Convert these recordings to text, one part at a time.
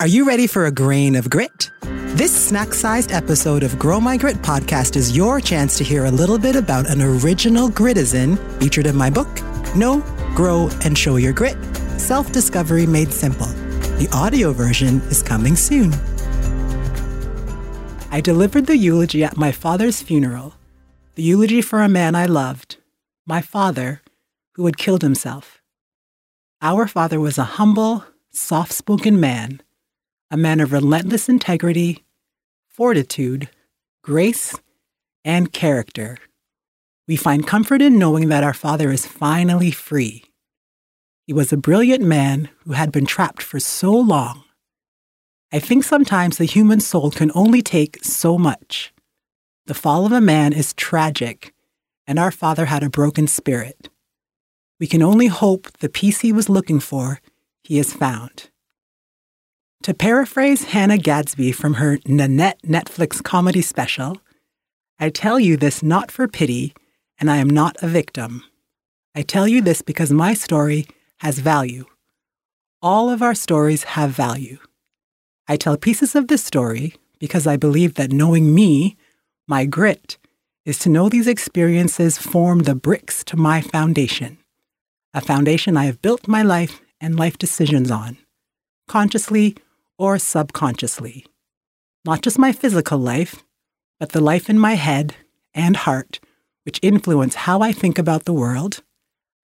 Are you ready for a grain of grit? This snack sized episode of Grow My Grit podcast is your chance to hear a little bit about an original gritizen featured in my book, Know, Grow, and Show Your Grit Self Discovery Made Simple. The audio version is coming soon. I delivered the eulogy at my father's funeral, the eulogy for a man I loved, my father, who had killed himself. Our father was a humble, soft spoken man a man of relentless integrity, fortitude, grace, and character. We find comfort in knowing that our Father is finally free. He was a brilliant man who had been trapped for so long. I think sometimes the human soul can only take so much. The fall of a man is tragic, and our Father had a broken spirit. We can only hope the peace he was looking for, he has found. To paraphrase Hannah Gadsby from her Nanette Netflix comedy special, I tell you this not for pity, and I am not a victim. I tell you this because my story has value. All of our stories have value. I tell pieces of this story because I believe that knowing me, my grit, is to know these experiences form the bricks to my foundation, a foundation I have built my life and life decisions on, consciously or subconsciously. Not just my physical life, but the life in my head and heart, which influence how I think about the world,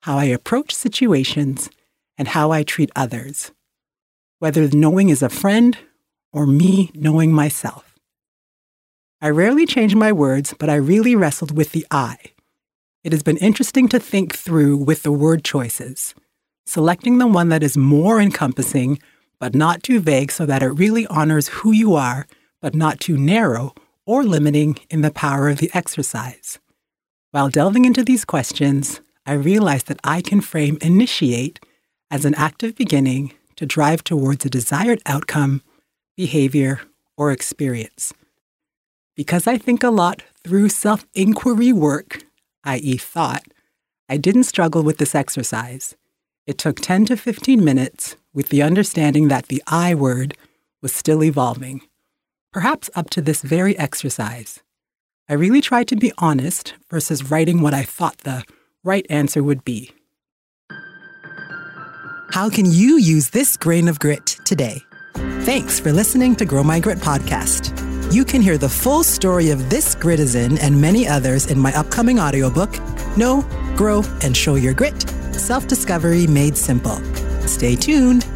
how I approach situations, and how I treat others, whether knowing is a friend or me knowing myself. I rarely change my words, but I really wrestled with the I. It has been interesting to think through with the word choices, selecting the one that is more encompassing but not too vague so that it really honors who you are, but not too narrow or limiting in the power of the exercise. While delving into these questions, I realized that I can frame initiate as an active beginning to drive towards a desired outcome, behavior, or experience. Because I think a lot through self inquiry work, i.e., thought, I didn't struggle with this exercise. It took 10 to 15 minutes with the understanding that the I word was still evolving, perhaps up to this very exercise. I really tried to be honest versus writing what I thought the right answer would be. How can you use this grain of grit today? Thanks for listening to Grow My Grit podcast. You can hear the full story of this gritizen and many others in my upcoming audiobook, Know, Grow, and Show Your Grit Self Discovery Made Simple. Stay tuned.